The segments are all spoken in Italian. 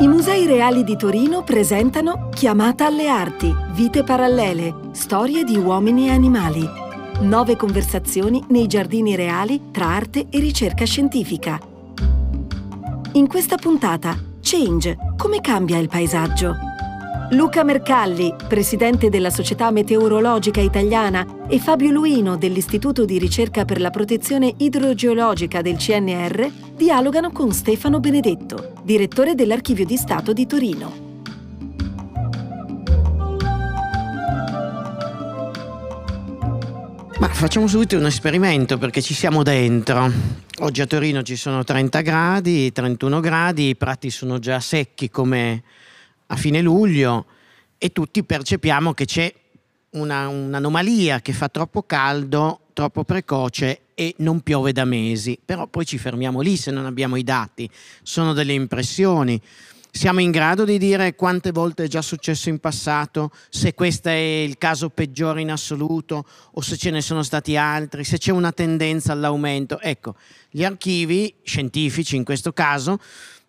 I Musei Reali di Torino presentano Chiamata alle Arti, Vite Parallele, Storie di uomini e animali. Nove conversazioni nei giardini reali tra arte e ricerca scientifica. In questa puntata, Change, come cambia il paesaggio? Luca Mercalli, presidente della Società Meteorologica Italiana, e Fabio Luino dell'Istituto di ricerca per la protezione idrogeologica del CNR dialogano con Stefano Benedetto, direttore dell'Archivio di Stato di Torino. Ma facciamo subito un esperimento perché ci siamo dentro. Oggi a Torino ci sono 30 gradi, 31 gradi, i prati sono già secchi come a fine luglio e tutti percepiamo che c'è una, un'anomalia che fa troppo caldo, troppo precoce e non piove da mesi. Però poi ci fermiamo lì se non abbiamo i dati, sono delle impressioni. Siamo in grado di dire quante volte è già successo in passato, se questo è il caso peggiore in assoluto o se ce ne sono stati altri, se c'è una tendenza all'aumento. Ecco, gli archivi scientifici in questo caso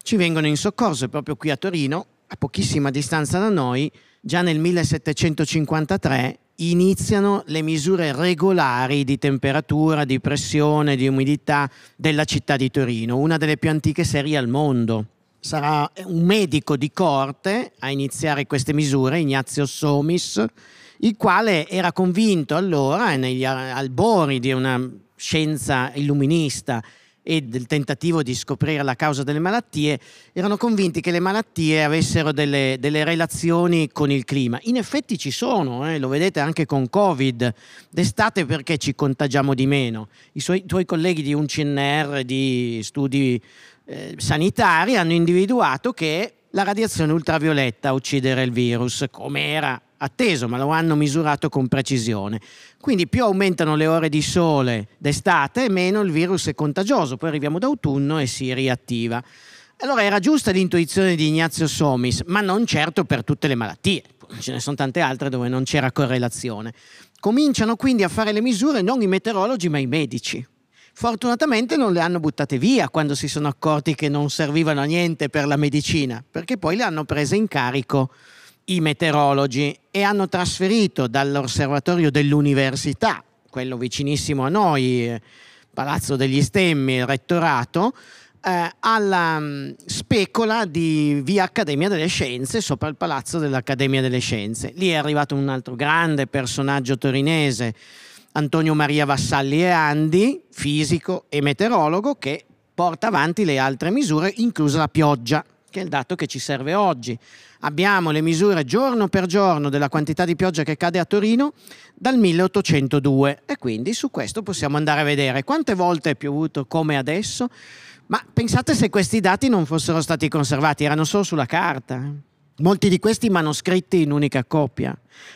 ci vengono in soccorso proprio qui a Torino a pochissima distanza da noi, già nel 1753 iniziano le misure regolari di temperatura, di pressione, di umidità della città di Torino, una delle più antiche serie al mondo. Sarà un medico di corte a iniziare queste misure, Ignazio Somis, il quale era convinto allora, negli albori di una scienza illuminista e del tentativo di scoprire la causa delle malattie, erano convinti che le malattie avessero delle, delle relazioni con il clima. In effetti ci sono, eh, lo vedete anche con Covid. D'estate perché ci contagiamo di meno? I suoi, tuoi colleghi di un CNR di studi eh, sanitari hanno individuato che la radiazione ultravioletta a uccidere il virus, come era atteso, ma lo hanno misurato con precisione. Quindi più aumentano le ore di sole d'estate, meno il virus è contagioso. Poi arriviamo d'autunno e si riattiva. Allora era giusta l'intuizione di Ignazio Somis, ma non certo per tutte le malattie. Ce ne sono tante altre dove non c'era correlazione. Cominciano quindi a fare le misure non i meteorologi, ma i medici. Fortunatamente non le hanno buttate via quando si sono accorti che non servivano a niente per la medicina, perché poi le hanno prese in carico i meteorologi e hanno trasferito dall'osservatorio dell'università, quello vicinissimo a noi, Palazzo degli Stemmi, il rettorato, eh, alla um, specola di via Accademia delle Scienze, sopra il Palazzo dell'Accademia delle Scienze. Lì è arrivato un altro grande personaggio torinese, Antonio Maria Vassalli e Andi, fisico e meteorologo, che porta avanti le altre misure, inclusa la pioggia, che è il dato che ci serve oggi. Abbiamo le misure giorno per giorno della quantità di pioggia che cade a Torino dal 1802 e quindi su questo possiamo andare a vedere. Quante volte è piovuto come adesso, ma pensate se questi dati non fossero stati conservati, erano solo sulla carta. Molti di questi manoscritti in unica copia,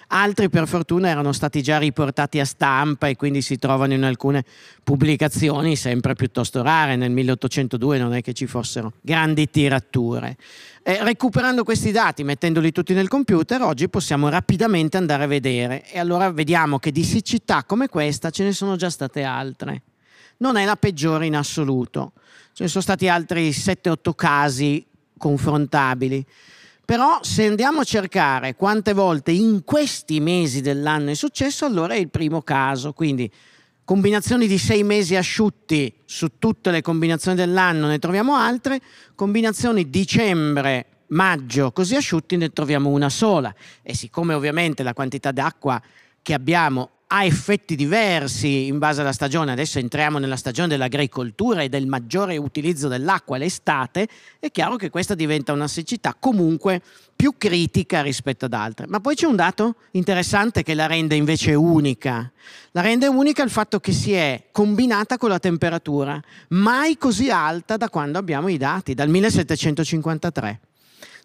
altri per fortuna erano stati già riportati a stampa e quindi si trovano in alcune pubblicazioni sempre piuttosto rare. Nel 1802 non è che ci fossero grandi tirature. Eh, recuperando questi dati, mettendoli tutti nel computer, oggi possiamo rapidamente andare a vedere e allora vediamo che di siccità come questa ce ne sono già state altre. Non è la peggiore in assoluto, ce ne sono stati altri 7-8 casi confrontabili. Però se andiamo a cercare quante volte in questi mesi dell'anno è successo, allora è il primo caso. Quindi combinazioni di sei mesi asciutti su tutte le combinazioni dell'anno ne troviamo altre, combinazioni dicembre, maggio così asciutti ne troviamo una sola. E siccome ovviamente la quantità d'acqua che abbiamo ha effetti diversi in base alla stagione. Adesso entriamo nella stagione dell'agricoltura e del maggiore utilizzo dell'acqua l'estate. È chiaro che questa diventa una siccità comunque più critica rispetto ad altre. Ma poi c'è un dato interessante che la rende invece unica. La rende unica il fatto che si è combinata con la temperatura, mai così alta da quando abbiamo i dati, dal 1753.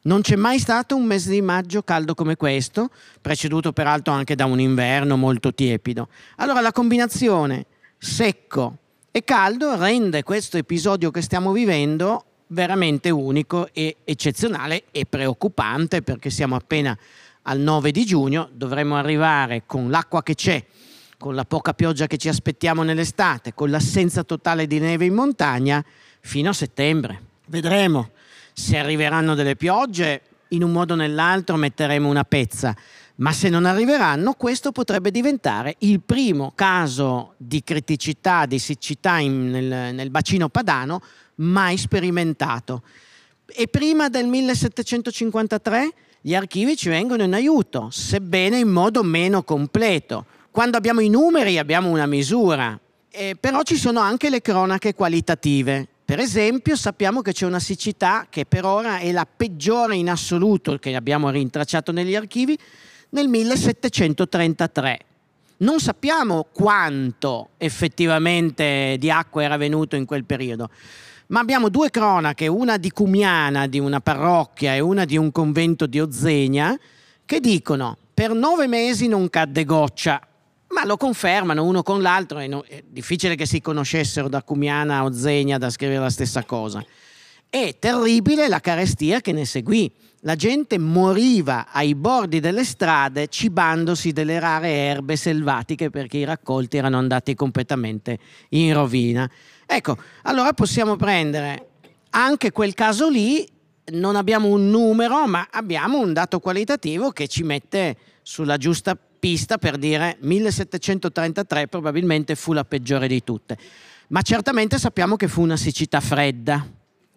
Non c'è mai stato un mese di maggio caldo come questo, preceduto peraltro anche da un inverno molto tiepido. Allora la combinazione secco e caldo rende questo episodio che stiamo vivendo veramente unico e eccezionale e preoccupante perché siamo appena al 9 di giugno, dovremmo arrivare con l'acqua che c'è, con la poca pioggia che ci aspettiamo nell'estate, con l'assenza totale di neve in montagna fino a settembre. Vedremo Se arriveranno delle piogge, in un modo o nell'altro metteremo una pezza, ma se non arriveranno, questo potrebbe diventare il primo caso di criticità, di siccità in, nel, nel bacino padano mai sperimentato. E prima del 1753 gli archivi ci vengono in aiuto, sebbene in modo meno completo. Quando abbiamo i numeri abbiamo una misura, eh, però ci sono anche le cronache qualitative. Per esempio sappiamo che c'è una siccità che per ora è la peggiore in assoluto che abbiamo rintracciato negli archivi nel 1733. Non sappiamo quanto effettivamente di acqua era venuto in quel periodo, ma abbiamo due cronache, una di Cumiana, di una parrocchia, e una di un convento di Ozegna, che dicono per nove mesi non cadde goccia, ma lo confermano uno con l'altro, è, è difficile che si conoscessero da Cumiana a Ozegna da scrivere la stessa cosa. È terribile la carestia che ne seguì. La gente moriva ai bordi delle strade cibandosi delle rare erbe selvatiche perché i raccolti erano andati completamente in rovina. Ecco, allora possiamo prendere anche quel caso lì, non abbiamo un numero, ma abbiamo un dato qualitativo che ci mette sulla giusta pista per dire 1733 probabilmente fu la peggiore di tutte. Ma certamente sappiamo che fu una siccità fredda,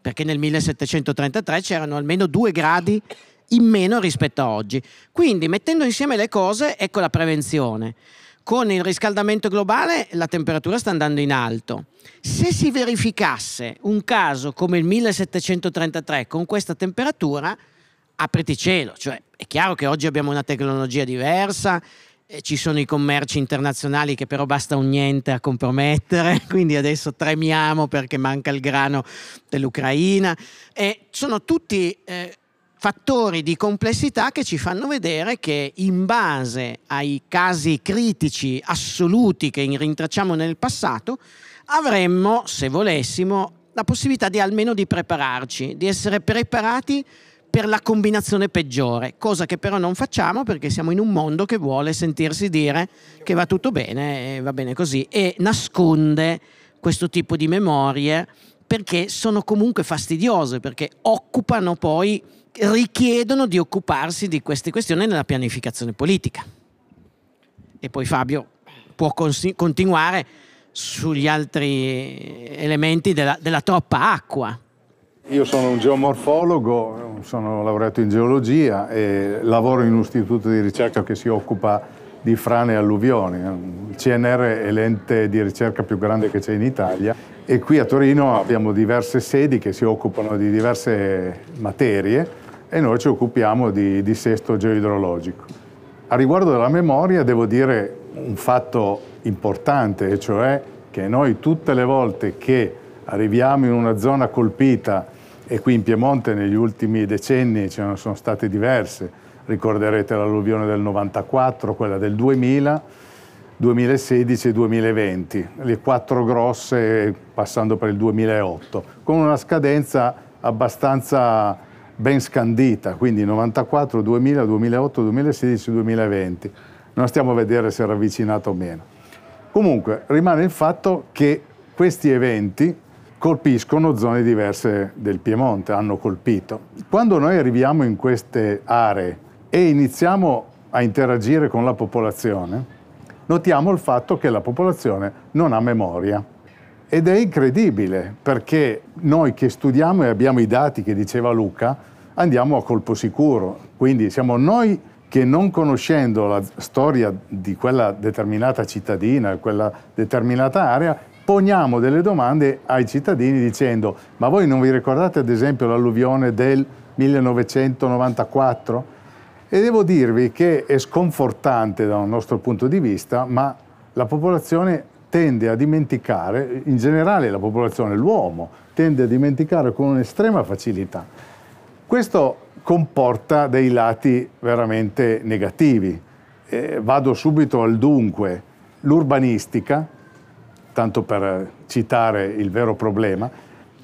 perché nel 1733 c'erano almeno due gradi in meno rispetto a oggi. Quindi mettendo insieme le cose, ecco la prevenzione con il riscaldamento globale la temperatura sta andando in alto. Se si verificasse un caso come il 1733 con questa temperatura, apriti cielo, cioè è chiaro che oggi abbiamo una tecnologia diversa, eh, ci sono i commerci internazionali che però basta un niente a compromettere, quindi adesso tremiamo perché manca il grano dell'Ucraina. E sono tutti eh, fattori di complessità che ci fanno vedere che in base ai casi critici assoluti che rintracciamo nel passato, avremmo, se volessimo, la possibilità di almeno di prepararci, di essere preparati per la combinazione peggiore, cosa che però non facciamo perché siamo in un mondo che vuole sentirsi dire che va tutto bene e va bene così e nasconde questo tipo di memorie perché sono comunque fastidiose, perché occupano poi richiedono di occuparsi di queste questioni nella pianificazione politica. E poi Fabio può cons- continuare sugli altri elementi della, della troppa acqua. Io sono un geomorfologo, sono laureato in geologia e lavoro in un istituto di ricerca che si occupa di frane e alluvioni. Il CNR è l'ente di ricerca più grande che c'è in Italia e qui a Torino abbiamo diverse sedi che si occupano di diverse materie e noi ci occupiamo di dissesto geoidrologico. A riguardo della memoria devo dire un fatto importante, cioè che noi tutte le volte che arriviamo in una zona colpita, e qui in Piemonte negli ultimi decenni ce ne sono state diverse, ricorderete l'alluvione del 94, quella del 2000, 2016 e 2020, le quattro grosse passando per il 2008, con una scadenza abbastanza ben scandita, quindi 94, 2000, 2008, 2016, 2020. Non stiamo a vedere se è ravvicinato o meno. Comunque rimane il fatto che questi eventi colpiscono zone diverse del Piemonte, hanno colpito. Quando noi arriviamo in queste aree e iniziamo a interagire con la popolazione, notiamo il fatto che la popolazione non ha memoria. Ed è incredibile perché noi che studiamo e abbiamo i dati che diceva Luca, andiamo a colpo sicuro. Quindi siamo noi che non conoscendo la storia di quella determinata cittadina, quella determinata area, poniamo delle domande ai cittadini dicendo ma voi non vi ricordate ad esempio l'alluvione del 1994? E devo dirvi che è sconfortante da un nostro punto di vista, ma la popolazione tende a dimenticare, in generale la popolazione, l'uomo, tende a dimenticare con un'estrema facilità. Questo comporta dei lati veramente negativi. Eh, vado subito al dunque. L'urbanistica, tanto per citare il vero problema,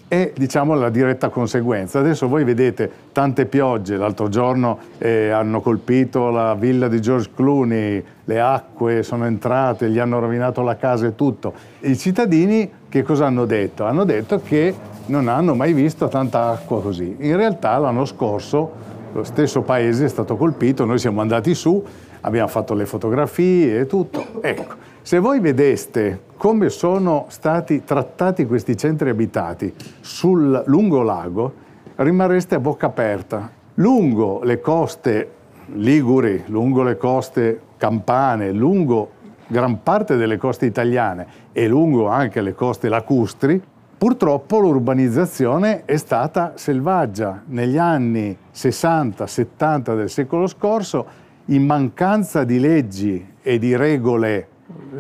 è diciamo, la diretta conseguenza. Adesso voi vedete tante piogge, l'altro giorno eh, hanno colpito la villa di George Clooney, le acque sono entrate, gli hanno rovinato la casa e tutto. I cittadini che cosa hanno detto? Hanno detto che non hanno mai visto tanta acqua così. In realtà l'anno scorso lo stesso paese è stato colpito, noi siamo andati su, abbiamo fatto le fotografie e tutto. Ecco, se voi vedeste come sono stati trattati questi centri abitati sul lungo lago, rimarreste a bocca aperta. Lungo le coste liguri, lungo le coste campane, lungo gran parte delle coste italiane e lungo anche le coste lacustri, purtroppo l'urbanizzazione è stata selvaggia. Negli anni 60-70 del secolo scorso, in mancanza di leggi e di regole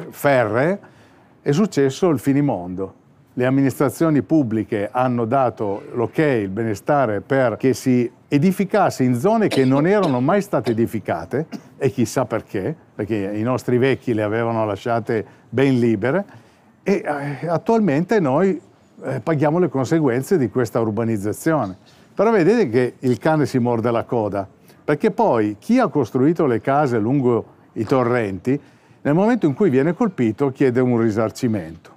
ferree, è successo il finimondo le amministrazioni pubbliche hanno dato l'ok, il benestare perché si edificasse in zone che non erano mai state edificate e chissà perché, perché i nostri vecchi le avevano lasciate ben libere e eh, attualmente noi eh, paghiamo le conseguenze di questa urbanizzazione. Però vedete che il cane si morde la coda, perché poi chi ha costruito le case lungo i torrenti, nel momento in cui viene colpito chiede un risarcimento.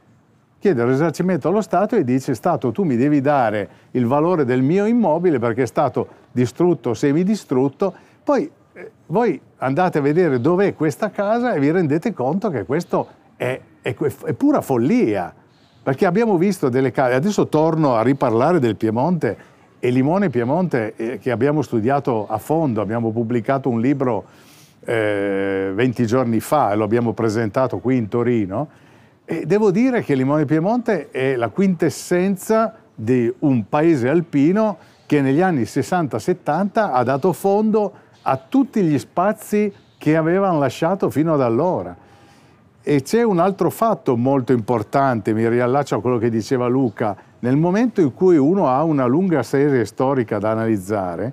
Chiede il risarcimento allo Stato e dice Stato tu mi devi dare il valore del mio immobile perché è stato distrutto semidistrutto, poi eh, voi andate a vedere dov'è questa casa e vi rendete conto che questo è, è, è pura follia, perché abbiamo visto delle case, adesso torno a riparlare del Piemonte e Limone Piemonte eh, che abbiamo studiato a fondo, abbiamo pubblicato un libro eh, 20 giorni fa e lo abbiamo presentato qui in Torino, e devo dire che Limone Piemonte è la quintessenza di un paese alpino che negli anni 60-70 ha dato fondo a tutti gli spazi che avevano lasciato fino ad allora. E c'è un altro fatto molto importante, mi riallaccio a quello che diceva Luca, nel momento in cui uno ha una lunga serie storica da analizzare,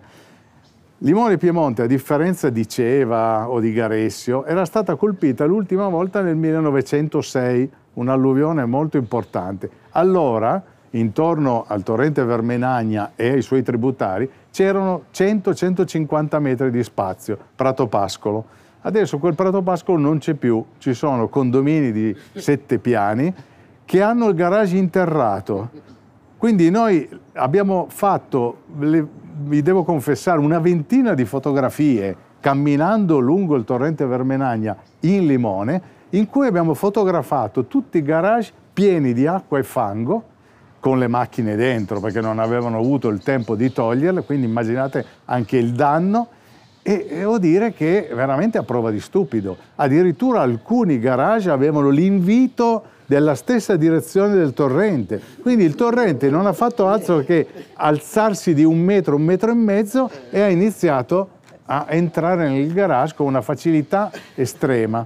Limone Piemonte, a differenza di Ceva o di Garessio, era stata colpita l'ultima volta nel 1906 un'alluvione molto importante. Allora, intorno al torrente Vermenagna e ai suoi tributari, c'erano 100-150 metri di spazio, Prato Pascolo. Adesso quel Prato Pascolo non c'è più, ci sono condomini di sette piani che hanno il garage interrato. Quindi noi abbiamo fatto, vi devo confessare, una ventina di fotografie camminando lungo il torrente Vermenagna in Limone in cui abbiamo fotografato tutti i garage pieni di acqua e fango, con le macchine dentro perché non avevano avuto il tempo di toglierle, quindi immaginate anche il danno. E devo dire che veramente a prova di stupido. Addirittura alcuni garage avevano l'invito della stessa direzione del torrente. Quindi il torrente non ha fatto altro che alzarsi di un metro, un metro e mezzo e ha iniziato a entrare nel garage con una facilità estrema.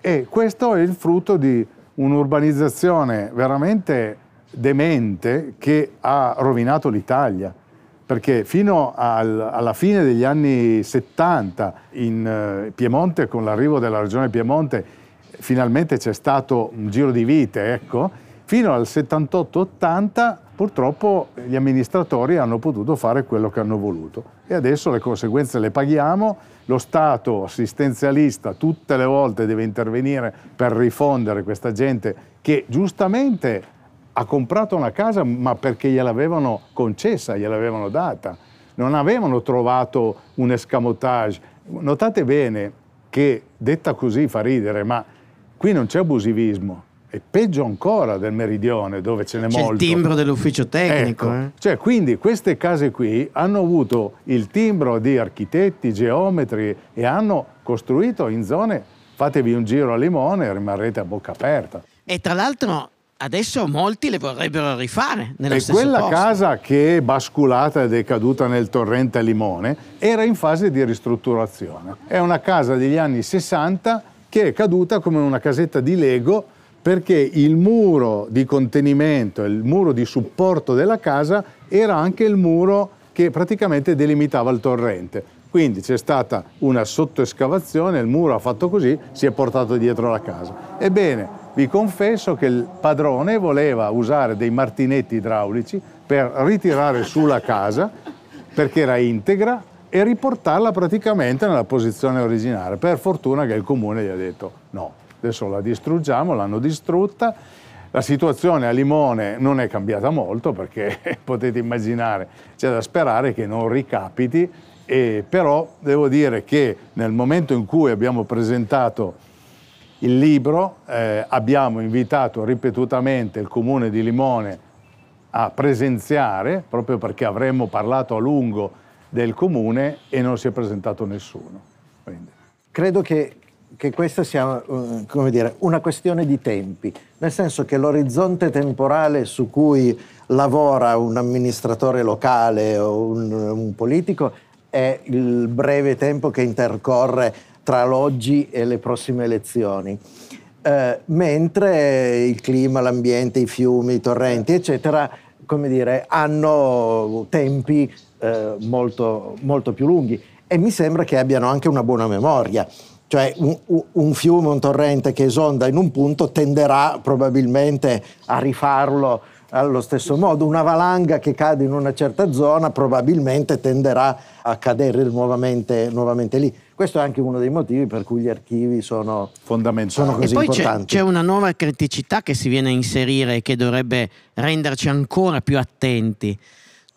E questo è il frutto di un'urbanizzazione veramente demente che ha rovinato l'Italia, perché fino al, alla fine degli anni 70 in eh, Piemonte, con l'arrivo della regione Piemonte, finalmente c'è stato un giro di vite, ecco, fino al 78-80 purtroppo gli amministratori hanno potuto fare quello che hanno voluto e adesso le conseguenze le paghiamo lo Stato assistenzialista tutte le volte deve intervenire per rifondere questa gente che giustamente ha comprato una casa ma perché gliel'avevano concessa, gliel'avevano data. Non avevano trovato un escamotage. Notate bene che detta così fa ridere, ma qui non c'è abusivismo e peggio ancora del meridione dove ce n'è C'è molto. C'è il timbro dell'ufficio tecnico. Ecco. Eh? Cioè, quindi queste case qui hanno avuto il timbro di architetti, geometri e hanno costruito in zone, fatevi un giro a Limone e rimarrete a bocca aperta. E tra l'altro adesso molti le vorrebbero rifare nello e quella posto. casa che è basculata ed è caduta nel torrente Limone era in fase di ristrutturazione. È una casa degli anni 60 che è caduta come una casetta di Lego perché il muro di contenimento, il muro di supporto della casa era anche il muro che praticamente delimitava il torrente. Quindi c'è stata una sottoescavazione, il muro ha fatto così, si è portato dietro la casa. Ebbene, vi confesso che il padrone voleva usare dei martinetti idraulici per ritirare su la casa perché era integra e riportarla praticamente nella posizione originale. Per fortuna che il comune gli ha detto no, adesso la distruggiamo, l'hanno distrutta, La situazione a Limone non è cambiata molto perché potete immaginare, c'è da sperare che non ricapiti, e però devo dire che nel momento in cui abbiamo presentato il libro eh, abbiamo invitato ripetutamente il comune di Limone a presenziare, proprio perché avremmo parlato a lungo del comune e non si è presentato nessuno. Quindi. Credo che, che, questa sia uh, dire, una questione di tempi, nel senso che l'orizzonte temporale su cui lavora un amministratore locale o un, un politico è il breve tempo che intercorre tra l'oggi e le prossime elezioni. Eh, mentre il clima, l'ambiente, i fiumi, i torrenti, eccetera, come dire, hanno tempi eh, molto, molto più lunghi e mi sembra che abbiano anche una buona memoria. Cioè un, un, fiume, un torrente che esonda in un punto tenderà probabilmente a rifarlo allo stesso modo. Una valanga che cade in una certa zona probabilmente tenderà a cadere nuovamente, nuovamente lì. Questo è anche uno dei motivi per cui gli archivi sono fondamentali. Sono così e poi importanti. C'è, c'è una nuova criticità che si viene a inserire e che dovrebbe renderci ancora più attenti.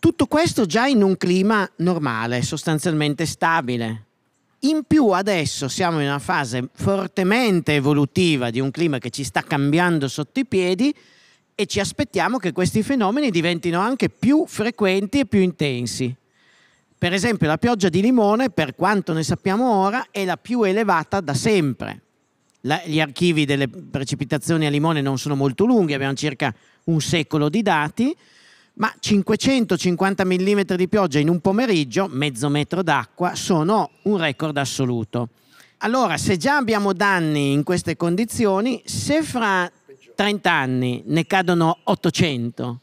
Tutto questo già in un clima normale, sostanzialmente stabile. In più adesso siamo in una fase fortemente evolutiva di un clima che ci sta cambiando sotto i piedi e ci aspettiamo che questi fenomeni diventino anche più frequenti e più intensi. Per esempio la pioggia di limone, per quanto ne sappiamo ora, è la più elevata da sempre. La, gli archivi delle precipitazioni a limone non sono molto lunghi, abbiamo circa un secolo di dati, ma 550 mm di pioggia in un pomeriggio, mezzo metro d'acqua, sono un record assoluto. Allora, se già abbiamo danni in queste condizioni, se fra 30 anni ne cadono 800,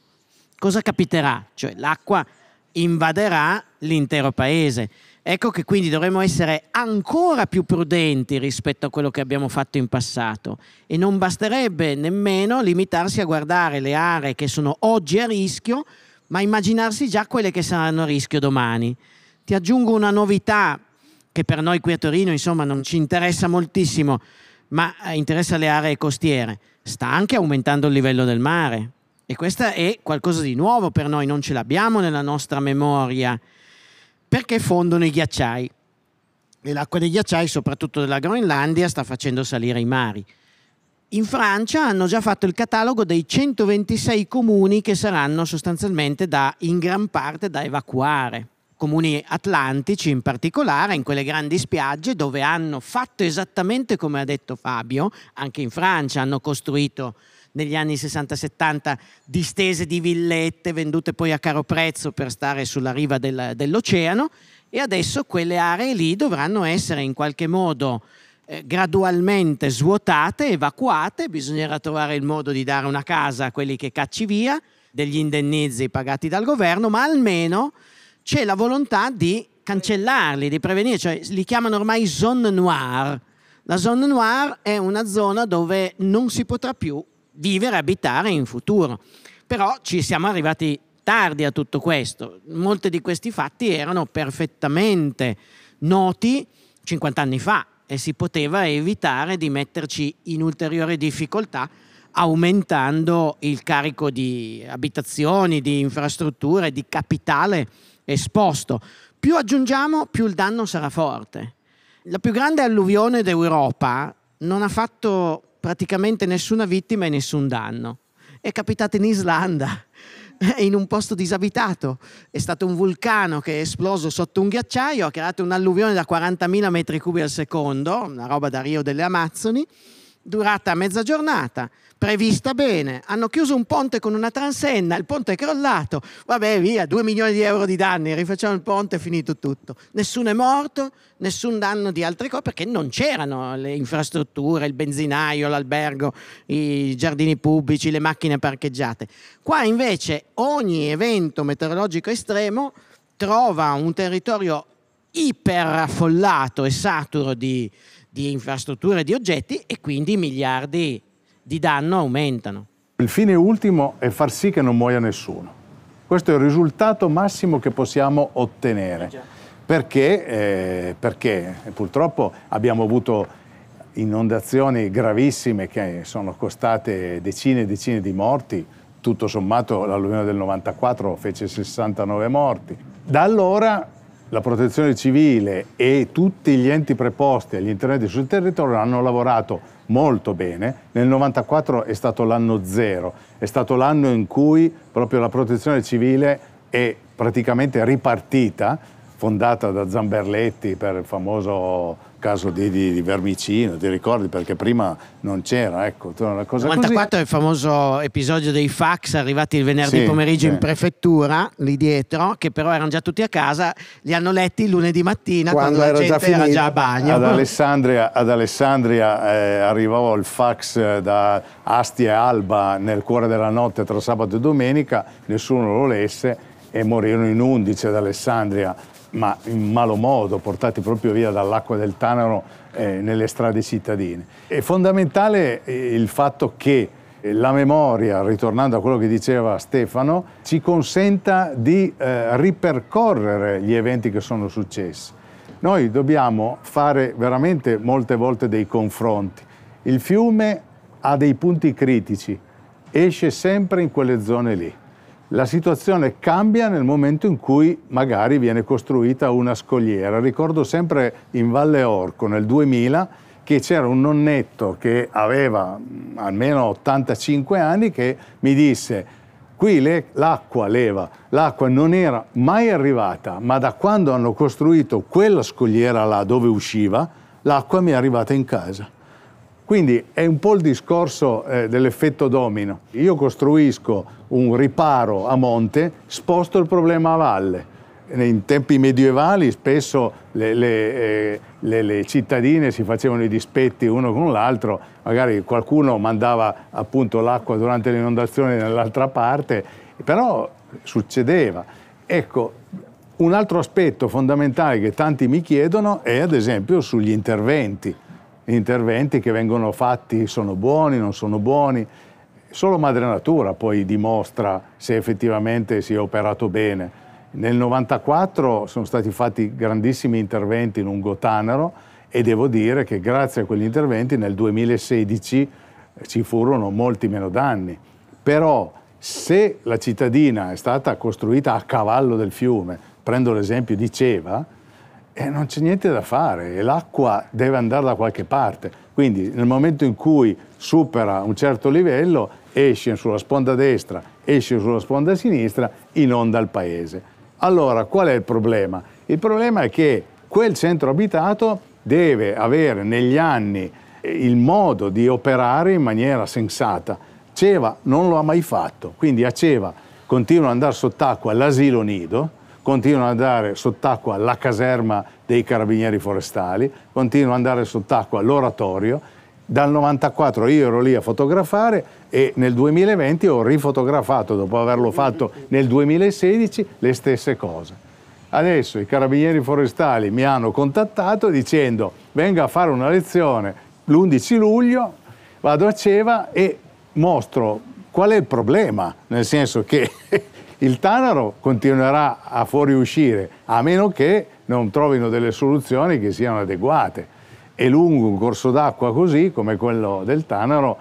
cosa capiterà? Cioè l'acqua invaderà l'intero paese. Ecco che quindi dovremmo essere ancora più prudenti rispetto a quello che abbiamo fatto in passato e non basterebbe nemmeno limitarsi a guardare le aree che sono oggi a rischio, ma immaginarsi già quelle che saranno a rischio domani. Ti aggiungo una novità che per noi qui a Torino insomma non ci interessa moltissimo, ma interessa le aree costiere sta anche aumentando il livello del mare. E questo è qualcosa di nuovo per noi, non ce l'abbiamo nella nostra memoria, perché fondono i ghiacciai. E l'acqua dei ghiacciai, soprattutto della Groenlandia, sta facendo salire i mari. In Francia hanno già fatto il catalogo dei 126 comuni che saranno sostanzialmente da, in gran parte da evacuare comuni atlantici in particolare, in quelle grandi spiagge dove hanno fatto esattamente come ha detto Fabio, anche in Francia hanno costruito negli anni 60-70 distese di villette vendute poi a caro prezzo per stare sulla riva del, dell'oceano e adesso quelle aree lì dovranno essere in qualche modo eh, gradualmente svuotate, evacuate, bisognerà trovare il modo di dare una casa a quelli che cacci via, degli indennizi pagati dal governo, ma almeno c'è la volontà di cancellarli, di prevenire, cioè li chiamano ormai zone noire. La zone noire è una zona dove non si potrà più vivere abitare in futuro. Però ci siamo arrivati tardi a tutto questo. Molti di questi fatti erano perfettamente noti 50 anni fa e si poteva evitare di metterci in ulteriore difficoltà aumentando il carico di abitazioni, di infrastrutture, di capitale esposto. Più aggiungiamo, più il danno sarà forte. La più grande alluvione d'Europa non ha fatto praticamente nessuna vittima e nessun danno. È capitata in Islanda, in un posto disabitato. È stato un vulcano che è esploso sotto un ghiacciaio, ha creato un'alluvione da 40.000 metri cubi al secondo, una roba da Rio delle Amazzoni, durata mezza giornata prevista bene, hanno chiuso un ponte con una transenna, il ponte è crollato, vabbè via, 2 milioni di euro di danni, rifacciamo il ponte, è finito tutto. Nessuno è morto, nessun danno di altre cose, perché non c'erano le infrastrutture, il benzinaio, l'albergo, i giardini pubblici, le macchine parcheggiate. Qua invece ogni evento meteorologico estremo trova un territorio iperaffollato e saturo di, di infrastrutture e di oggetti e quindi miliardi di danno aumentano. Il fine ultimo è far sì che non muoia nessuno. Questo è il risultato massimo che possiamo ottenere. Perché, eh, perché purtroppo abbiamo avuto inondazioni gravissime che sono costate decine e decine di morti, tutto sommato l'alluvione del 94 fece 69 morti. Da allora la protezione civile e tutti gli enti preposti agli interventi sul territorio hanno lavorato molto bene. Nel 94 è stato l'anno zero, è stato l'anno in cui proprio la protezione civile è praticamente ripartita, fondata da Zamberletti per il famoso caso di, di, di, Vermicino, ti ricordi? Perché prima non c'era, ecco, una cosa 94 così. è il famoso episodio dei fax arrivati il venerdì sì, pomeriggio sì. in prefettura, lì dietro, che però erano già tutti a casa, li hanno letti lunedì mattina quando, quando la gente già era già a bagno. Ad Alessandria, ad Alessandria eh, arrivò il fax da Asti e Alba nel cuore della notte tra sabato e domenica, nessuno lo lesse e morirono in 11 ad Alessandria ma in malo modo, portati proprio via dall'acqua del Tanaro eh, nelle strade cittadine. È fondamentale eh, il fatto che eh, la memoria, ritornando a quello che diceva Stefano, ci consenta di eh, ripercorrere gli eventi che sono successi. Noi dobbiamo fare veramente molte volte dei confronti. Il fiume ha dei punti critici, esce sempre in quelle zone lì. La situazione cambia nel momento in cui magari viene costruita una scogliera. Ricordo sempre in Valle Orco nel 2000 che c'era un nonnetto che aveva mm, almeno 85 anni che mi disse qui le, l'acqua leva, l'acqua non era mai arrivata, ma da quando hanno costruito quella scogliera là dove usciva, l'acqua mi è arrivata in casa. Quindi è un po' il discorso eh, dell'effetto domino. Io costruisco un riparo a monte, sposto il problema a valle. In tempi medievali spesso le, le, eh, le, le cittadine si facevano i dispetti uno con l'altro, magari qualcuno mandava appunto l'acqua durante le inondazioni nell'altra parte, però succedeva. Ecco, un altro aspetto fondamentale che tanti mi chiedono è ad esempio sugli interventi interventi che vengono fatti sono buoni, non sono buoni. Solo Madre Natura poi dimostra se effettivamente si è operato bene. Nel 94 sono stati fatti grandissimi interventi lungo Tanaro e devo dire che grazie a quegli interventi nel 2016 ci furono molti meno danni. Però se la cittadina è stata costruita a cavallo del fiume, prendo l'esempio di Ceva, e non c'è niente da fare l'acqua deve andare da qualche parte. Quindi nel momento in cui supera un certo livello, esce sulla sponda destra, esce sulla sponda sinistra, inonda il paese. Allora, qual è il problema? Il problema è che quel centro abitato deve avere negli anni il modo di operare in maniera sensata. Ceva non lo ha mai fatto, quindi a Ceva continua ad andare sott'acqua l'asilo nido, continuano ad andare sott'acqua la caserma dei carabinieri forestali, continuano ad andare sott'acqua l'oratorio. Dal 94 io ero lì a fotografare e nel 2020 ho rifotografato, dopo averlo fatto nel 2016, le stesse cose. Adesso i carabinieri forestali mi hanno contattato dicendo venga a fare una lezione l'11 luglio, vado a Ceva e mostro qual è il problema, nel senso che il Tanaro continuerà a fuoriuscire a meno che non trovino delle soluzioni che siano adeguate. E lungo un corso d'acqua così, come quello del Tanaro,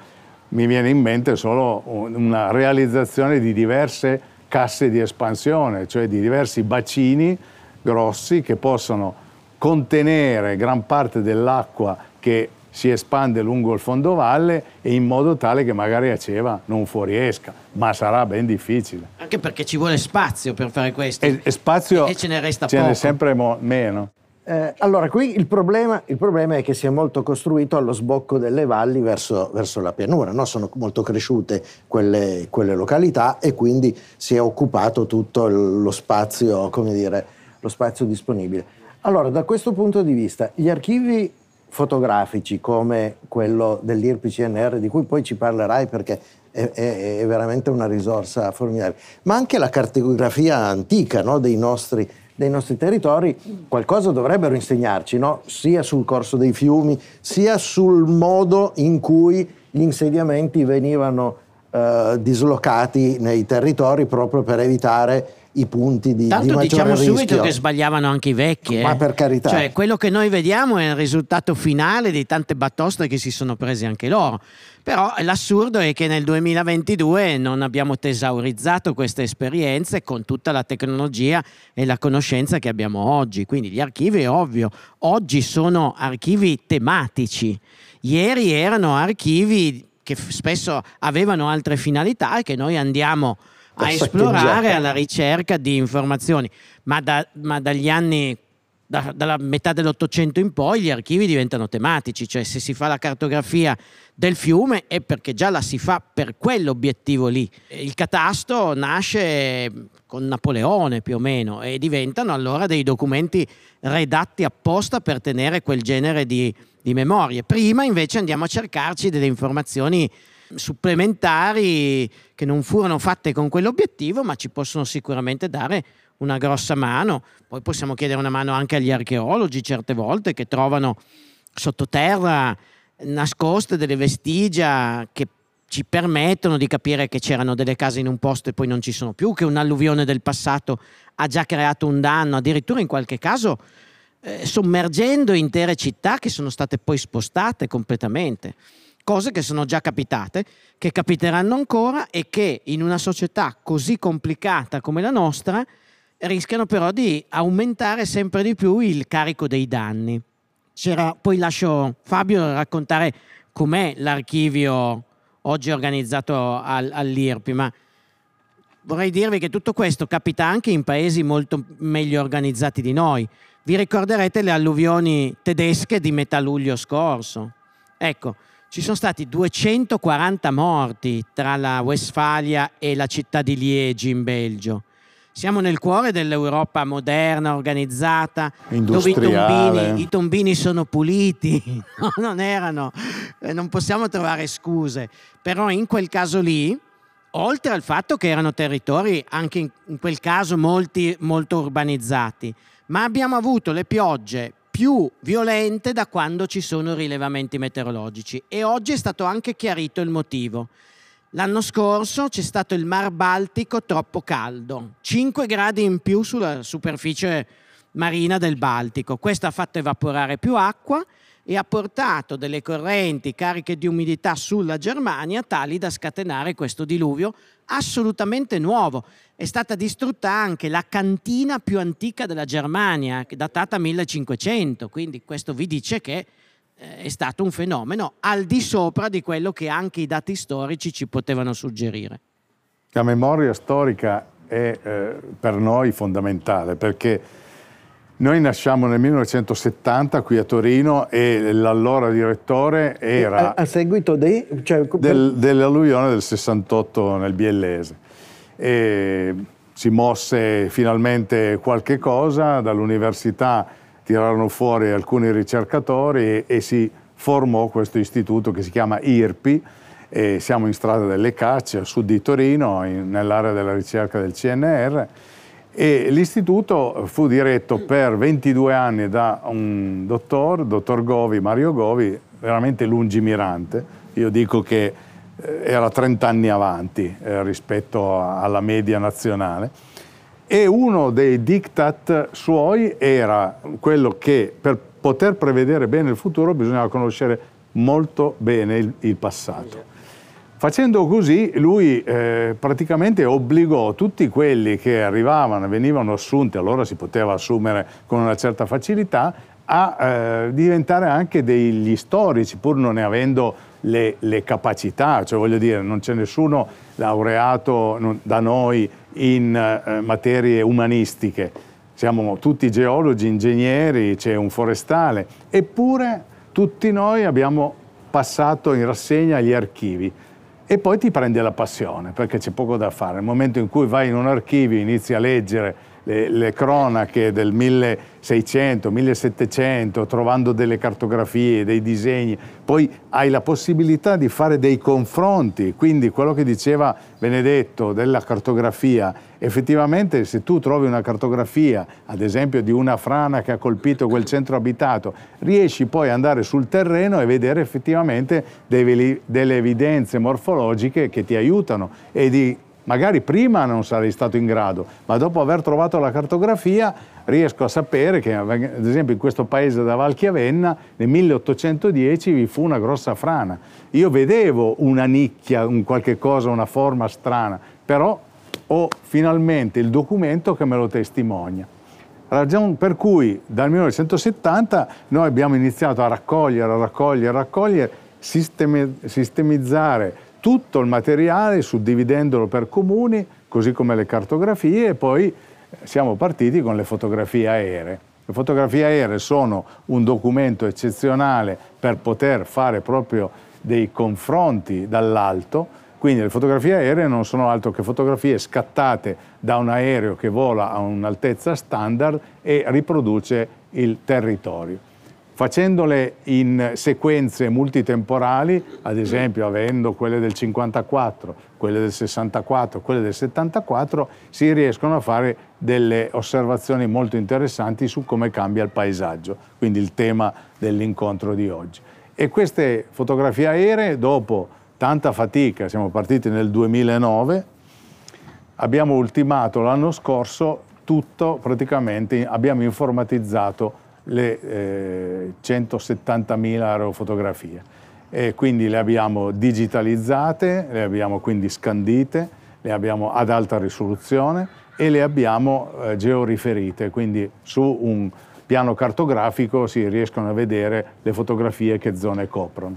mi viene in mente solo una realizzazione di diverse casse di espansione, cioè di diversi bacini grossi che possono contenere gran parte dell'acqua che si espande lungo il fondovalle e in modo tale che magari a Ceva non fuoriesca, ma sarà ben difficile. Anche perché ci vuole spazio per fare questo. E, e spazio e ce ne resta ce poco. Ce n'è sempre mo- meno. Eh, allora, qui il problema, il problema, è che si è molto costruito allo sbocco delle valli verso, verso la pianura, no? sono molto cresciute quelle, quelle, località e quindi si è occupato tutto lo spazio, dire, lo spazio disponibile. Allora, da questo punto di vista, gli archivi fotografici come quello dell'IRPCNR, di cui poi ci parlerai perché è, è, è veramente una risorsa formidabile, ma anche la cartografia antica no, dei, nostri, dei, nostri, territori, qualcosa dovrebbero insegnarci, no? sia sul corso dei fiumi, sia sul modo in cui gli insediamenti venivano eh, dislocati nei territori proprio per evitare i punti di, Tanto di diciamo rischio. subito che sbagliavano anche i vecchi. Ma eh. per carità. Cioè, quello che noi vediamo è il risultato finale di tante batoste che si sono presi anche loro. Però l'assurdo è che nel 2022 non abbiamo tesaurizzato queste esperienze con tutta la tecnologia e la conoscenza che abbiamo oggi. Quindi gli archivi è ovvio, oggi sono archivi tematici. Ieri erano archivi che spesso avevano altre finalità e che noi andiamo a Da esplorare alla ricerca di informazioni, ma, da- ma dagli anni, da- dalla metà dell'Ottocento in poi, gli archivi diventano tematici, cioè se si fa la cartografia del fiume è perché già la si fa per quell'obiettivo lì. Il catasto nasce con Napoleone più o meno e diventano allora dei documenti redatti apposta per tenere quel genere di, di memorie. Prima invece andiamo a cercarci delle informazioni supplementari che non furono fatte con quell'obiettivo, ma ci possono sicuramente dare una grossa mano. Poi possiamo chiedere una mano anche agli archeologi certe volte che trovano sottoterra nascoste delle vestigia che ci permettono di capire che c'erano delle case in un posto e poi non ci sono più, che un'alluvione del passato ha già creato un danno, addirittura in qualche caso eh, sommergendo intere città che sono state poi spostate completamente. Cose che sono già capitate, che capiteranno ancora e che in una società così complicata come la nostra rischiano però di aumentare sempre di più il carico dei danni. C'era, poi lascio Fabio raccontare com'è l'archivio oggi organizzato al, all'IRPI, ma vorrei dirvi che tutto questo capita anche in paesi molto meglio organizzati di noi. Vi ricorderete le alluvioni tedesche di metà luglio scorso. Ecco, ci sono stati 240 morti tra la Westfalia e la città di Liegi in Belgio. Siamo nel cuore dell'Europa moderna, organizzata, dove i tombini, i tombini sono puliti, no, non erano, eh, non possiamo trovare scuse. Però in quel caso lì, oltre al fatto che erano territori anche in, in quel caso molti, molto urbanizzati, ma abbiamo avuto le piogge più violente da quando ci sono rilevamenti meteorologici e oggi è stato anche chiarito il motivo. L'anno scorso c'è stato il Mar Baltico troppo caldo, 5 gradi in più sulla superficie marina del Baltico. Questo ha fatto evaporare più acqua e ha portato delle correnti cariche di umidità sulla Germania tali da scatenare questo diluvio assolutamente nuovo. È stata distrutta anche la cantina più antica della Germania, datata 1500, quindi questo vi dice che eh, è stato un fenomeno al di sopra di quello che anche i dati storici ci potevano suggerire. La memoria storica è eh, per noi fondamentale perché noi nasciamo nel 1970 qui a Torino e l'allora direttore era a, a seguito di... Cioè, del- dell'alluvione del 68 nel Biellese. E si mosse finalmente qualche cosa, dall'università tirarono fuori alcuni ricercatori e, e si formò questo istituto che si chiama IRPI. E siamo in strada delle Cacce, a sud di Torino, in- nell'area della ricerca del CNR. E l'istituto fu diretto per 22 anni da un dottor, dottor Govi, Mario Govi, veramente lungimirante. Io dico che eh, era 30 anni avanti eh, rispetto alla media nazionale. E uno dei diktat suoi era quello che per poter prevedere bene il futuro bisognava conoscere molto bene il, il passato. Facendo così lui eh, praticamente obbligò tutti quelli che arrivavano venivano assunti, allora si poteva assumere con una certa facilità, a eh, diventare anche degli storici, pur non ne avendo le, le capacità, cioè voglio dire, non c'è nessuno laureato da noi in eh, materie umanistiche, siamo tutti geologi, ingegneri, c'è un forestale, eppure tutti noi abbiamo passato in rassegna gli archivi e poi ti prende la passione perché c'è poco da fare. Nel momento in cui vai in un archivio, inizi a leggere le, le cronache del 1600, 1700, trovando delle cartografie, dei disegni, poi hai la possibilità di fare dei confronti, quindi quello che diceva Benedetto della cartografia, effettivamente se tu trovi una cartografia, ad esempio di una frana che ha colpito quel centro abitato, riesci poi ad andare sul terreno e vedere effettivamente delle, delle evidenze morfologiche che ti aiutano e di Magari prima non sarei stato in grado, ma dopo aver trovato la cartografia riesco a sapere che, ad esempio, in questo paese da Valchiavenna nel 1810 vi fu una grossa frana. Io vedevo una nicchia, un qualche cosa, una forma strana, però ho finalmente il documento che me lo testimonia. Ragione per cui dal 1970 noi abbiamo iniziato a raccogliere, a raccogliere, a raccogliere, sistemizzare tutto il materiale suddividendolo per comuni, così come le cartografie e poi siamo partiti con le fotografie aeree. Le fotografie aeree sono un documento eccezionale per poter fare proprio dei confronti dall'alto, quindi le fotografie aeree non sono altro che fotografie scattate da un aereo che vola a un'altezza standard e riproduce il territorio facendole in sequenze multitemporali, ad esempio avendo quelle del 54, quelle del 64, quelle del 74, si riescono a fare delle osservazioni molto interessanti su come cambia il paesaggio, quindi il tema dell'incontro di oggi. E queste fotografie aeree, dopo tanta fatica, siamo partiti nel 2009, abbiamo ultimato l'anno scorso tutto, praticamente abbiamo informatizzato le eh, 170.000 aerofotografie e quindi le abbiamo digitalizzate, le abbiamo quindi scandite, le abbiamo ad alta risoluzione e le abbiamo eh, georiferite, quindi su un piano cartografico si riescono a vedere le fotografie che zone coprono.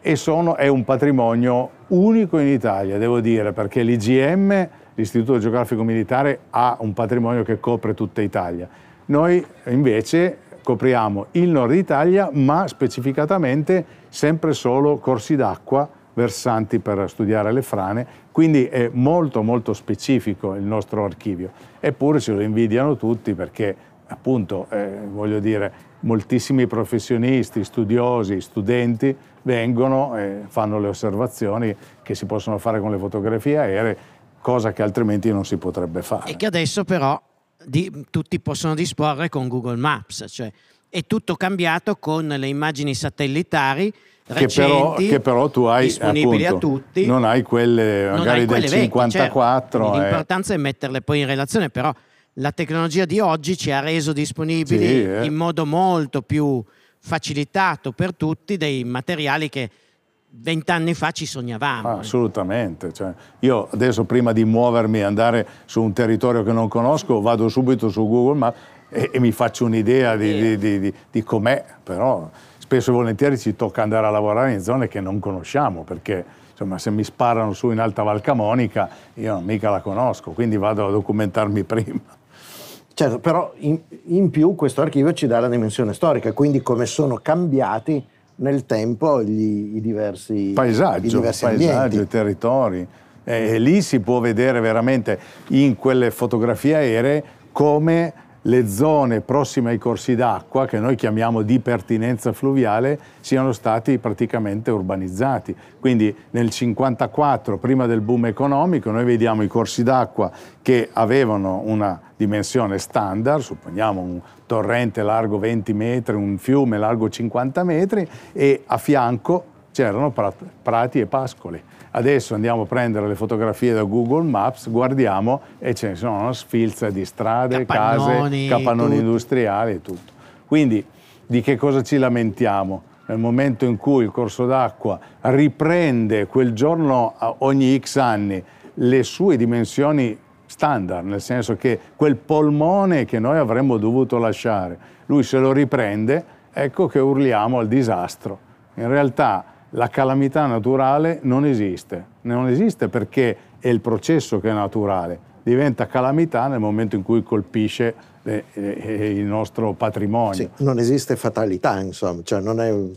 E sono, è un patrimonio unico in Italia, devo dire, perché l'IGM, l'Istituto Geografico Militare, ha un patrimonio che copre tutta Italia. Noi invece copriamo il nord Italia, ma specificatamente sempre solo corsi d'acqua versanti per studiare le frane, quindi è molto molto specifico il nostro archivio. Eppure ce lo invidiano tutti perché appunto, eh, voglio dire, moltissimi professionisti, studiosi, studenti vengono e fanno le osservazioni che si possono fare con le fotografie aeree, cosa che altrimenti non si potrebbe fare. E che adesso però di, tutti possono disporre con Google Maps, cioè è tutto cambiato con le immagini satellitari recenti, che però, che però tu hai disponibili appunto, a tutti. Non hai quelle magari hai quelle del 54. Vecchie, certo. L'importanza è metterle poi in relazione, però la tecnologia di oggi ci ha reso disponibili sì, eh. in modo molto più facilitato per tutti dei materiali che vent'anni fa ci sognavamo. Ah, assolutamente. Cioè, io adesso prima di muovermi e andare su un territorio che non conosco, vado subito su Google Maps e, e mi faccio un'idea di, di, di, di, com'è, però spesso e volentieri ci tocca andare a lavorare in zone che non conosciamo, perché insomma, se mi sparano su in Alta Val Camonica io mica la conosco, quindi vado a documentarmi prima. Certo, però in, in più questo archivio ci dà la dimensione storica, quindi come sono cambiati nel tempo gli, i diversi, paesaggio, i diversi paesaggio, i territori. E lì si può vedere veramente in quelle fotografie aeree come le zone prossime ai corsi d'acqua, che noi chiamiamo di pertinenza fluviale, siano stati praticamente urbanizzati. Quindi nel 1954, prima del boom economico, noi vediamo i corsi d'acqua che avevano una dimensione standard, supponiamo un torrente largo 20 metri, un fiume largo 50 metri, e a fianco c'erano prati e pascoli. Adesso andiamo a prendere le fotografie da Google Maps, guardiamo e ce ne sono una sfilza di strade, capannoni, case, capannoni industriali e tutto. Quindi di che cosa ci lamentiamo? Nel momento in cui il corso d'acqua riprende quel giorno ogni X anni le sue dimensioni standard, nel senso che quel polmone che noi avremmo dovuto lasciare, lui se lo riprende, ecco che urliamo al disastro. In realtà la calamità naturale non esiste, non esiste perché è il processo che è naturale, diventa calamità nel momento in cui colpisce eh, eh, il nostro patrimonio. Sì, non esiste fatalità, insomma, cioè non è un...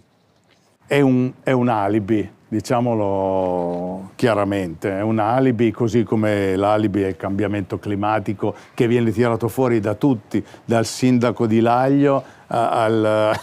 È un, è un alibi, diciamolo chiaramente, è un alibi, così come l'alibi è il cambiamento climatico che viene tirato fuori da tutti, dal sindaco di Laglio al,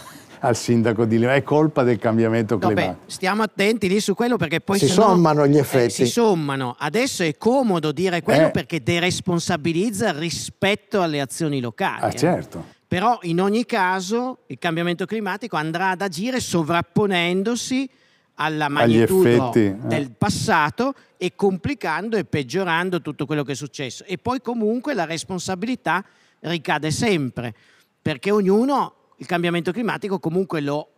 al sindaco di Livorno, è colpa del cambiamento climatico. Beh, stiamo attenti lì su quello perché poi si sommano gli effetti. Eh, si sommano. Adesso è comodo dire quello eh. perché deresponsabilizza rispetto alle azioni locali. Ah, eh. certo. Però in ogni caso il cambiamento climatico andrà ad agire sovrapponendosi alla magnitudo effetti, eh. del passato e complicando e peggiorando tutto quello che è successo. E poi comunque la responsabilità ricade sempre, perché ognuno il cambiamento climatico comunque lo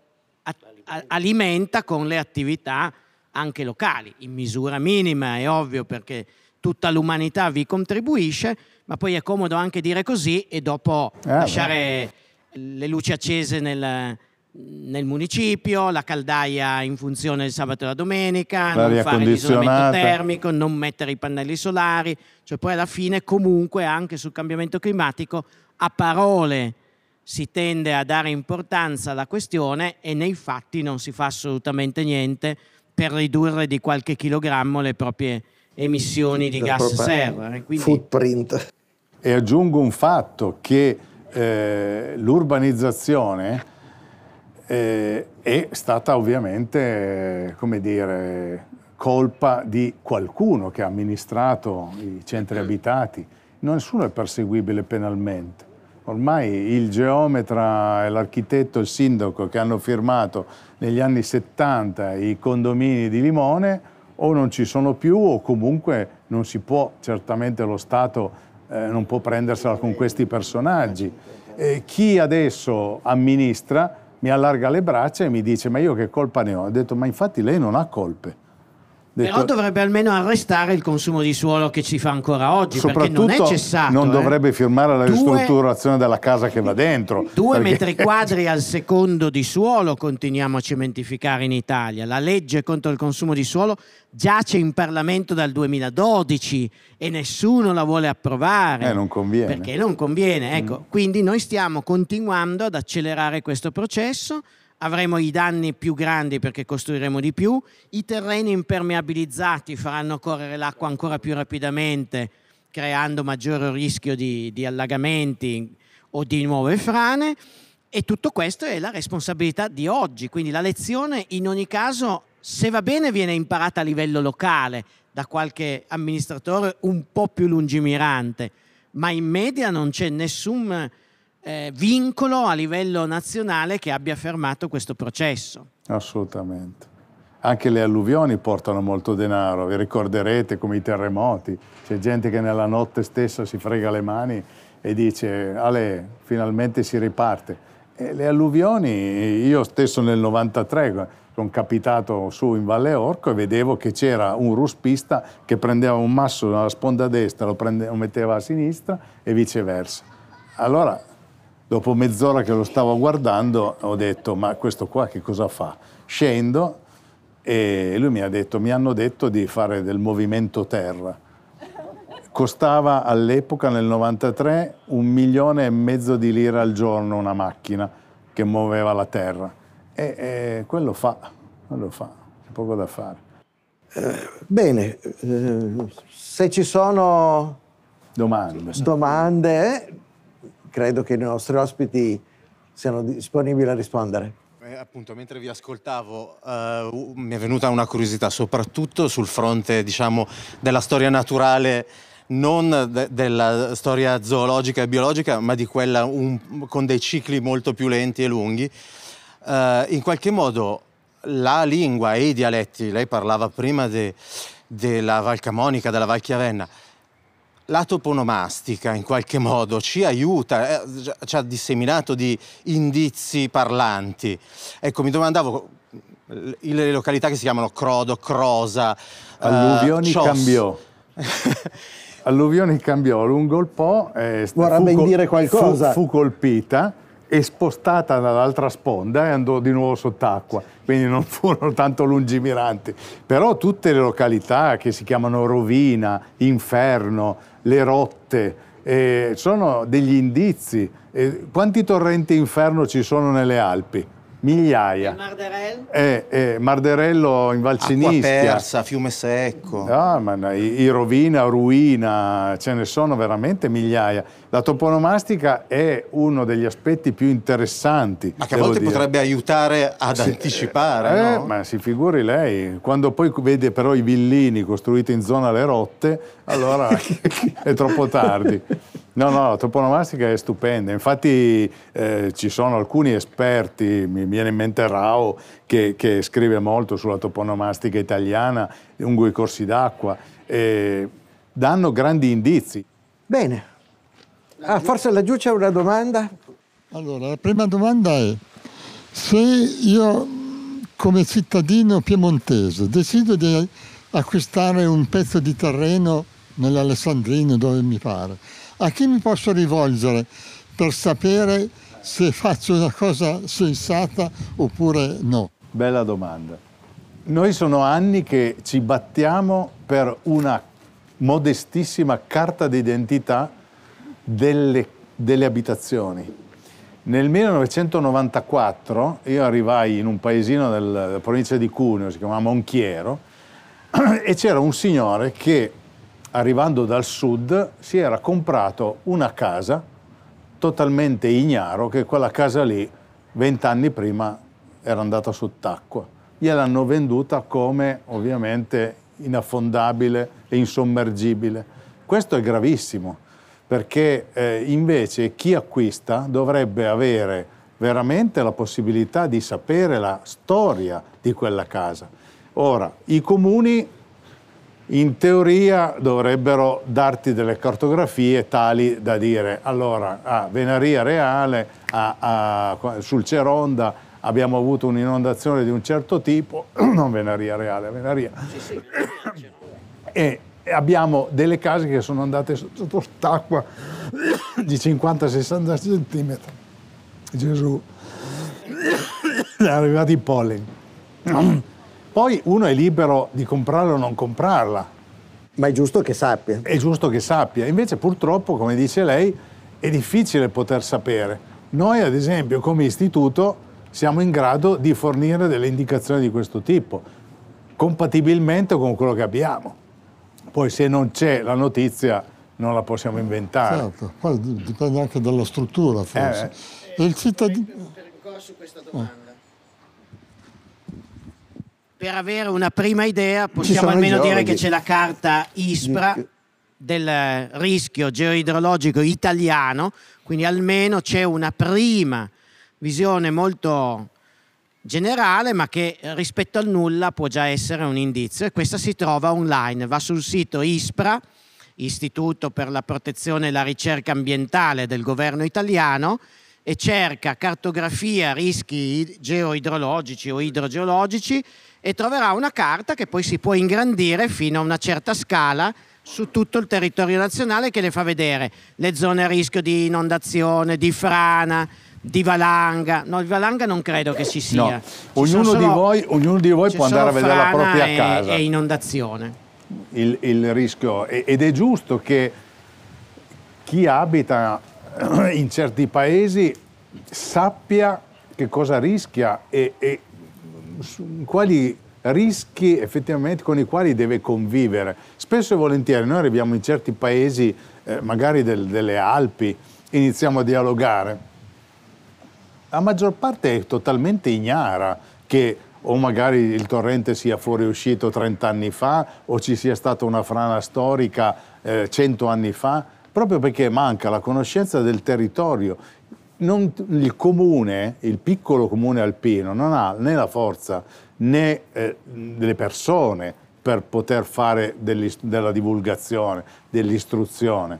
alimenta con le attività anche locali, in misura minima, è ovvio, perché tutta l'umanità vi contribuisce, ma poi è comodo anche dire così e dopo eh, lasciare beh. le luci accese nel, nel municipio, la caldaia in funzione del sabato e la domenica, non fare l'isolamento termico, non mettere i pannelli solari, cioè poi alla fine comunque anche sul cambiamento climatico a parole si tende a dare importanza alla questione e nei fatti non si fa assolutamente niente per ridurre di qualche chilogrammo le proprie emissioni di gas serra. Eh, quindi... Footprint. E aggiungo un fatto che eh, l'urbanizzazione eh, è stata ovviamente, come dire, colpa di qualcuno che ha amministrato i centri abitati. Nessuno è perseguibile penalmente. Ormai il geometra, l'architetto il sindaco che hanno firmato negli anni 70 i condomini di Limone o non ci sono più o comunque non si può, certamente lo Stato eh, non può prendersela con questi personaggi. E chi adesso amministra mi allarga le braccia e mi dice ma io che colpa ne ho? Ho detto ma infatti lei non ha colpe. Detto, Però dovrebbe almeno arrestare il consumo di suolo che ci fa ancora oggi, perché non è cessato. Non eh. dovrebbe firmare la ristrutturazione della casa che va dentro. Due perché... metri quadri al secondo di suolo continuiamo a cementificare in Italia. La legge contro il consumo di suolo giace in Parlamento dal 2012 e nessuno la vuole approvare. Eh, non conviene. Perché non conviene. Ecco, mm. Quindi noi stiamo continuando ad accelerare questo processo avremo i danni più grandi perché costruiremo di più, i terreni impermeabilizzati faranno correre l'acqua ancora più rapidamente, creando maggiore rischio di, di allagamenti o di nuove frane. E tutto questo è la responsabilità di oggi, quindi la lezione in ogni caso, se va bene, viene imparata a livello locale da qualche amministratore un po' più lungimirante, ma in media non c'è nessun eh, vincolo a livello nazionale che abbia fermato questo processo. Assolutamente. Anche le alluvioni portano molto denaro, vi ricorderete come i terremoti, c'è gente che nella notte stessa si frega le mani e dice Ale, finalmente si riparte. E le alluvioni, io stesso nel 93 sono capitato su in Valle Orco e vedevo che c'era un ruspista che prendeva un masso dalla sponda destra, lo, prendeva, lo metteva a sinistra e viceversa. Allora Dopo mezz'ora che lo stavo guardando ho detto ma questo qua che cosa fa? Scendo e lui mi ha detto mi hanno detto di fare del movimento terra. Costava all'epoca nel 93 un milione e mezzo di lire al giorno una macchina che muoveva la terra e, e quello fa, quello fa, c'è poco da fare. Eh, bene, eh, se ci sono domande, domande credo che i nostri ospiti siano disponibili a rispondere. Eh, appunto, mentre vi ascoltavo, uh, mi è venuta una curiosità, soprattutto sul fronte, diciamo, della storia naturale non de- della storia zoologica e biologica, ma di quella un- con dei cicli molto più lenti e lunghi. Uh, in qualche modo la lingua e i dialetti, lei parlava prima de- della Val Camonica, della Val Chiavenna, la toponomastica in qualche modo ci aiuta, eh, ci ha disseminato di indizi parlanti. Ecco, mi domandavo, le località che si chiamano Crodo, Crosa, eh, Alluvioni uh, cambiò. Alluvioni cambiò lungo il Po, eh, vorrebbe fu, dire qualcosa. Fu, fu colpita e spostata dall'altra sponda e andò di nuovo sott'acqua, quindi non furono tanto lungimiranti. Però tutte le località che si chiamano Rovina, Inferno, le rotte, sono degli indizi. quanti torrenti Inferno ci sono nelle Alpi? Migliaia. Marderel? Eh, eh, Marderello in Acqua Valcinistia. persa, fiume secco. Ah, ma no, i, i rovina, ruina, ce ne sono veramente migliaia. La toponomastica è uno degli aspetti più interessanti. Ma che a volte dire. potrebbe aiutare ad Sì, anticipare, eh, no? Ma si figuri lei, quando poi vede però i villini costruiti in zona alle rotte, allora è troppo tardi. No, no, la toponomastica è stupenda. Infatti eh, ci sono alcuni esperti, mi viene in mente Rao, che, che scrive molto sulla toponomastica italiana, lungo i corsi d'acqua, e danno grandi indizi. Bene. Ah, forse laggiù c'è una domanda? Allora, la prima domanda è se io come cittadino piemontese decido di acquistare un pezzo di terreno nell'Alessandrino dove mi pare, a chi mi posso rivolgere per sapere se faccio una cosa sensata oppure no? Bella domanda. Noi sono anni che ci battiamo per una modestissima carta d'identità delle, delle abitazioni. Nel 1994 io arrivai in un paesino della provincia di Cuneo, si chiamava Monchiero, e c'era un signore che arrivando dal sud si era comprato una casa totalmente ignaro che quella casa lì vent'anni prima era andata sott'acqua. Gliel'hanno venduta come ovviamente inaffondabile e insommergibile. Questo è gravissimo perché eh, invece chi acquista dovrebbe avere veramente la possibilità di sapere la storia di quella casa. Ora, i comuni in teoria dovrebbero darti delle cartografie tali da dire allora a Venaria Reale, a- a- sul Ceronda abbiamo avuto un'inondazione di un certo tipo, non Venaria Reale, Venaria. E e abbiamo delle case che sono andate sotto sott'acqua di 50-60 centimetri. Gesù, è arrivato i pollen. Poi uno è libero di comprarla o non comprarla, Ma è giusto che sappia. è giusto che sappia. Invece purtroppo, come dice lei, è difficile poter sapere. Noi, ad esempio, come istituto, siamo in grado di fornire delle indicazioni di questo tipo, compatibilmente con quello che abbiamo. Poi se non c'è la notizia non la possiamo inventare. Certo, poi di- dipende anche dalla struttura forse. E il cittadino... su questa domanda. Per avere una prima idea possiamo almeno dire che c'è la carta ISPRA del rischio geoidrologico italiano, quindi almeno c'è una prima visione molto generale, ma che rispetto al nulla può già essere un indizio. E questa si trova online, va sul sito ISPRA, Istituto per la protezione e la ricerca ambientale del governo italiano, e cerca cartografia rischi id- geoidrologici o idrogeologici e troverà una carta che poi si può ingrandire fino a una certa scala su tutto il territorio nazionale che le fa vedere le zone a rischio di inondazione, di frana, di valanga. No, di valanga non credo che ci sia. No. Ci Ognuno di solo- voi- ognuno di voi può andare a vedere la propria e- casa. E inondazione. il, il rischio ed è giusto che chi abita in certi paesi sappia che cosa rischia e, e quali rischi effettivamente con i quali deve convivere. Spesso e volentieri noi arriviamo in certi paesi, eh, magari del- delle Alpi, iniziamo a dialogare. La maggior parte è totalmente ignara che o magari il torrente sia fuoriuscito 30 anni fa o ci sia stata una frana storica eh, 100 anni fa, proprio perché manca la conoscenza del territorio. Non- il comune, il piccolo comune alpino, non ha né la forza né eh, delle persone per poter fare della divulgazione, dell'istruzione.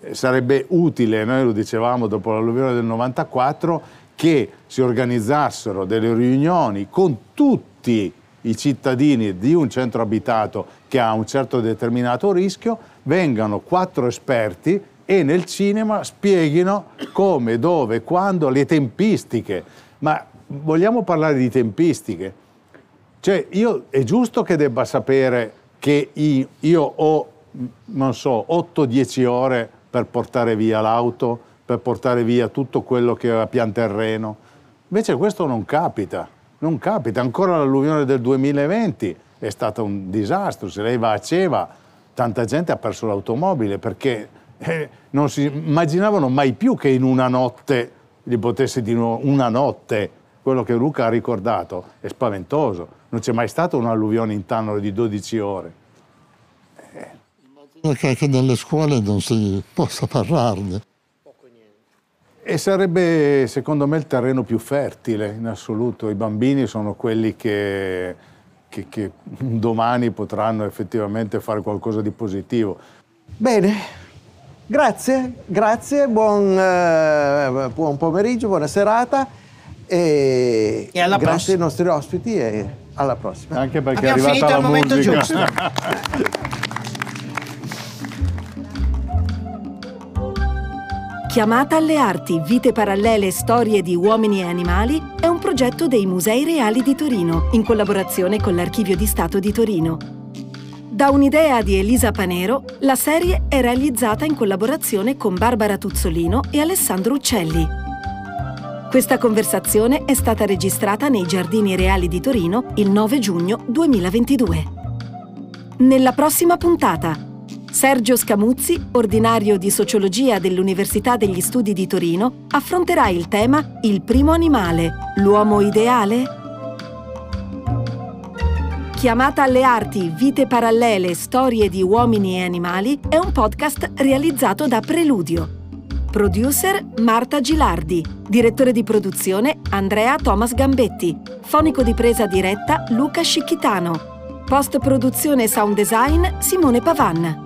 Eh, Sarebbe utile, noi lo dicevamo dopo l'alluvione del 94, che si organizzassero delle riunioni con tutti i cittadini di un centro abitato che ha un certo determinato rischio, vengano quattro esperti e nel cinema spieghino come, dove, quando, le tempistiche. Ma vogliamo parlare di tempistiche? Cioè, io, è giusto che debba sapere che i- io ho, non so, 8-10 ore per portare via l'auto, per portare via tutto quello che è a pian terreno. Invece questo non capita, non capita. Ancora l'alluvione del 2020 è stato un disastro. Se lei va a Ceva, tanta gente ha perso l'automobile perché eh, non si immaginavano mai più che in una notte gli potesse di nuovo una notte. Quello che Luca ha ricordato è spaventoso. Non c'è mai stata un'alluvione in Tannaro di 12 ore. Perché che nelle scuole non si possa parlarne. E sarebbe secondo me il terreno più fertile in assoluto. I bambini sono quelli che, che, che domani potranno effettivamente fare qualcosa di positivo. Bene, grazie, grazie, buon, eh, buon pomeriggio, buona serata e, E alla grazie prossima. ai nostri ospiti e alla prossima. Anche perché Abbiamo è finito arrivata al la momento musica. Chiamata alle arti, vite parallele, storie di uomini e animali è un progetto dei Musei Reali di Torino, in collaborazione con l'Archivio di Stato di Torino. Da un'idea di Elisa Panero, la serie è realizzata in collaborazione con Barbara Tuzzolino e Alessandro Uccelli. Questa conversazione è stata registrata nei Giardini Reali di Torino il 9 giugno 2022. Nella prossima puntata, Sergio Scamuzzi, ordinario di sociologia dell'Università degli Studi di Torino, affronterà il tema Il primo animale, l'uomo ideale? Chiamata alle arti, vite parallele, storie di uomini e animali è un podcast realizzato da Preludio. Producer Marta Gilardi, direttore di produzione Andrea Thomas Gambetti, fonico di presa diretta Luca Scicchitano, post produzione sound design Simone Pavan.